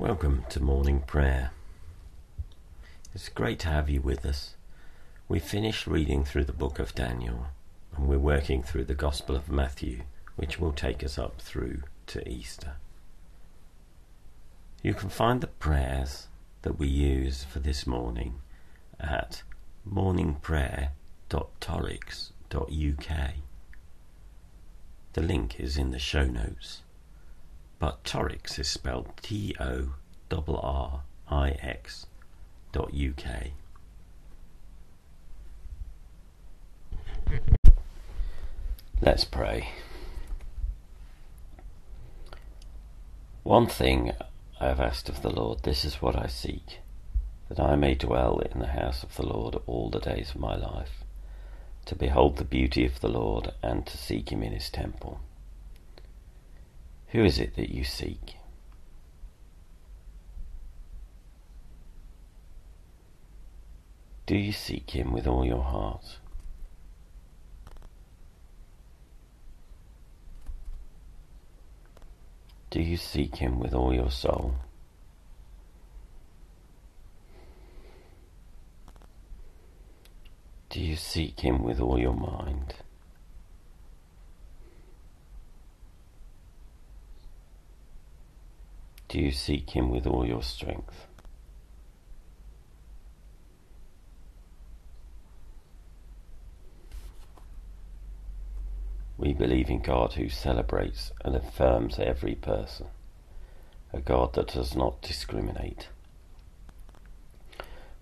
Welcome to morning prayer. It's great to have you with us. We finished reading through the book of Daniel and we're working through the Gospel of Matthew, which will take us up through to Easter. You can find the prayers that we use for this morning at morningprayer.torrix.uk. The link is in the show notes but Torrix is spelled T O R R I X dot UK. Let's pray. One thing I have asked of the Lord, this is what I seek, that I may dwell in the house of the Lord all the days of my life, to behold the beauty of the Lord and to seek him in his temple. Who is it that you seek? Do you seek him with all your heart? Do you seek him with all your soul? Do you seek him with all your mind? Do you seek him with all your strength? We believe in God who celebrates and affirms every person, a God that does not discriminate.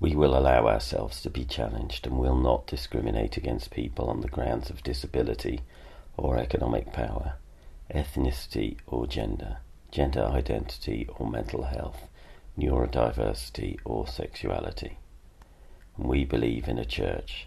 We will allow ourselves to be challenged and will not discriminate against people on the grounds of disability or economic power, ethnicity or gender gender identity or mental health, neurodiversity or sexuality. And we believe in a church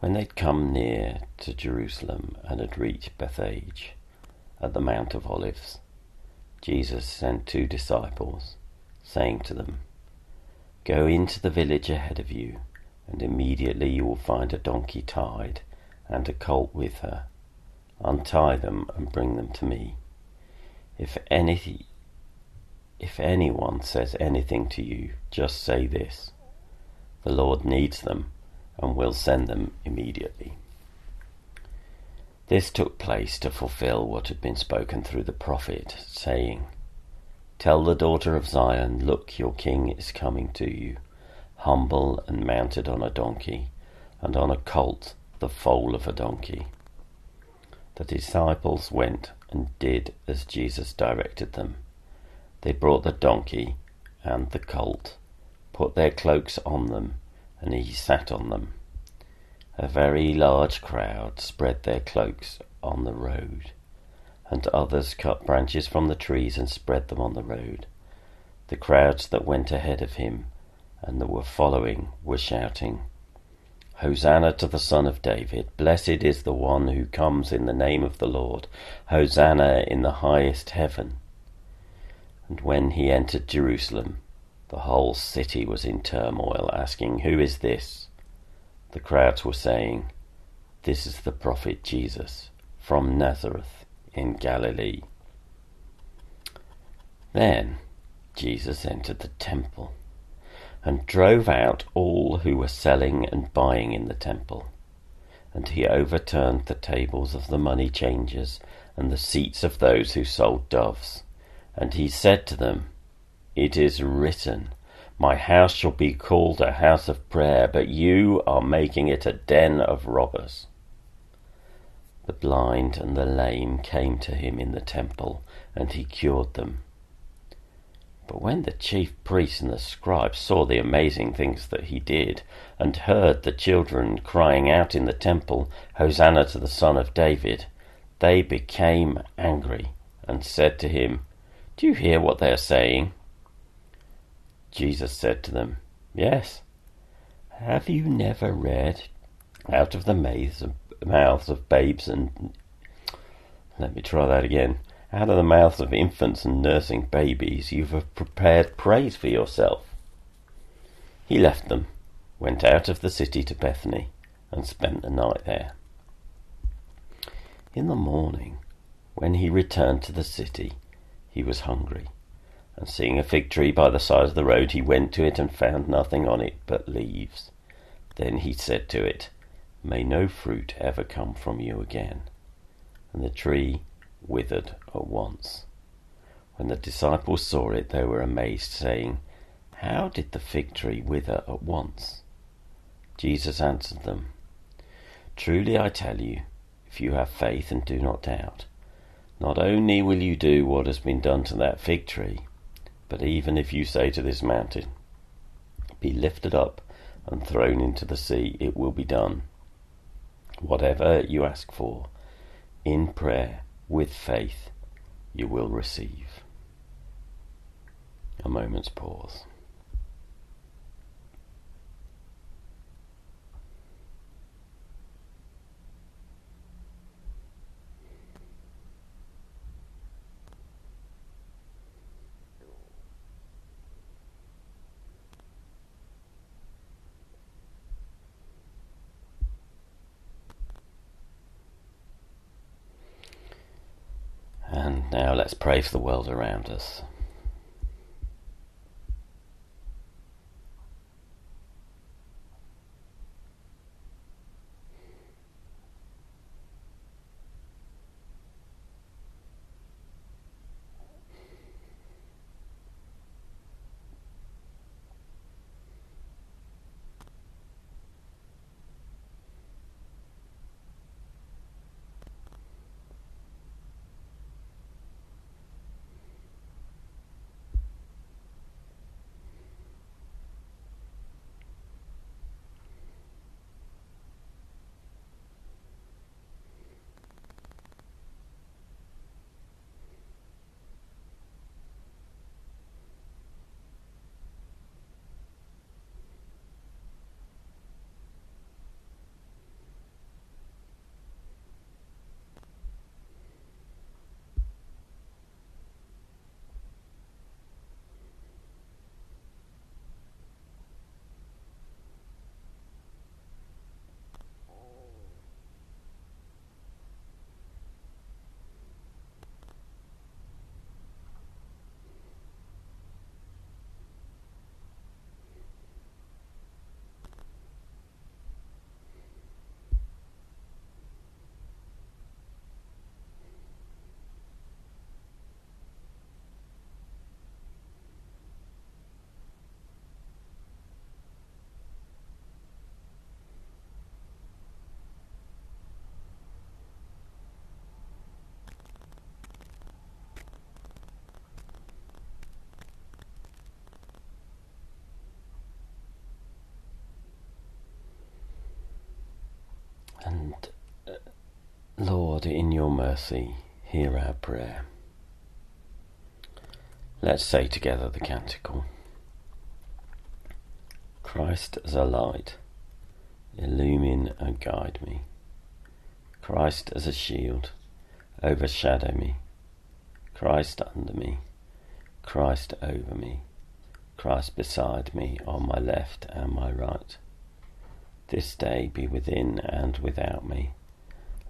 When they'd come near to Jerusalem and had reached Bethphage at the Mount of Olives, Jesus sent two disciples, saying to them, Go into the village ahead of you, and immediately you will find a donkey tied and a colt with her. Untie them and bring them to me. If any if anyone says anything to you, just say this The Lord needs them and will send them immediately. This took place to fulfill what had been spoken through the prophet, saying, Tell the daughter of Zion, Look, your king is coming to you, humble and mounted on a donkey, and on a colt, the foal of a donkey. The disciples went and did as Jesus directed them. They brought the donkey and the colt, put their cloaks on them, and he sat on them. A very large crowd spread their cloaks on the road, and others cut branches from the trees and spread them on the road. The crowds that went ahead of him and that were following were shouting, Hosanna to the Son of David! Blessed is the one who comes in the name of the Lord! Hosanna in the highest heaven! And when he entered Jerusalem, the whole city was in turmoil, asking, Who is this? The crowds were saying, This is the prophet Jesus from Nazareth in Galilee. Then Jesus entered the temple and drove out all who were selling and buying in the temple. And he overturned the tables of the money changers and the seats of those who sold doves and he said to them, It is written, My house shall be called a house of prayer, but you are making it a den of robbers. The blind and the lame came to him in the temple, and he cured them. But when the chief priests and the scribes saw the amazing things that he did, and heard the children crying out in the temple, Hosanna to the Son of David, they became angry and said to him, do you hear what they are saying? Jesus said to them, Yes. Have you never read, Out of the mouths of babes and. Let me try that again. Out of the mouths of infants and nursing babies, you have prepared praise for yourself. He left them, went out of the city to Bethany, and spent the night there. In the morning, when he returned to the city, he was hungry. And seeing a fig tree by the side of the road, he went to it and found nothing on it but leaves. Then he said to it, May no fruit ever come from you again. And the tree withered at once. When the disciples saw it, they were amazed, saying, How did the fig tree wither at once? Jesus answered them, Truly I tell you, if you have faith and do not doubt, not only will you do what has been done to that fig tree, but even if you say to this mountain, Be lifted up and thrown into the sea, it will be done. Whatever you ask for, in prayer, with faith, you will receive. A moment's pause. And now let's pray for the world around us. And uh, Lord, in your mercy, hear our prayer. Let's say together the canticle Christ as a light, illumine and guide me. Christ as a shield, overshadow me. Christ under me, Christ over me, Christ beside me on my left and my right this day be within and without me,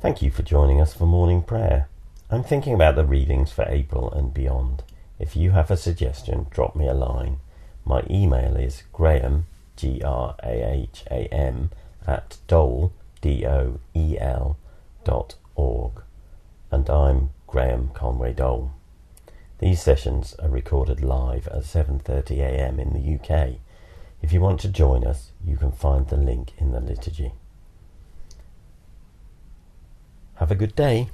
Thank you for joining us for morning prayer. I'm thinking about the readings for April and beyond. If you have a suggestion, drop me a line. My email is graham, G R A H A M, at doel, D O E L, dot org. And I'm Graham Conway Doel. These sessions are recorded live at 7.30am in the UK. If you want to join us, you can find the link in the liturgy. Have a good day.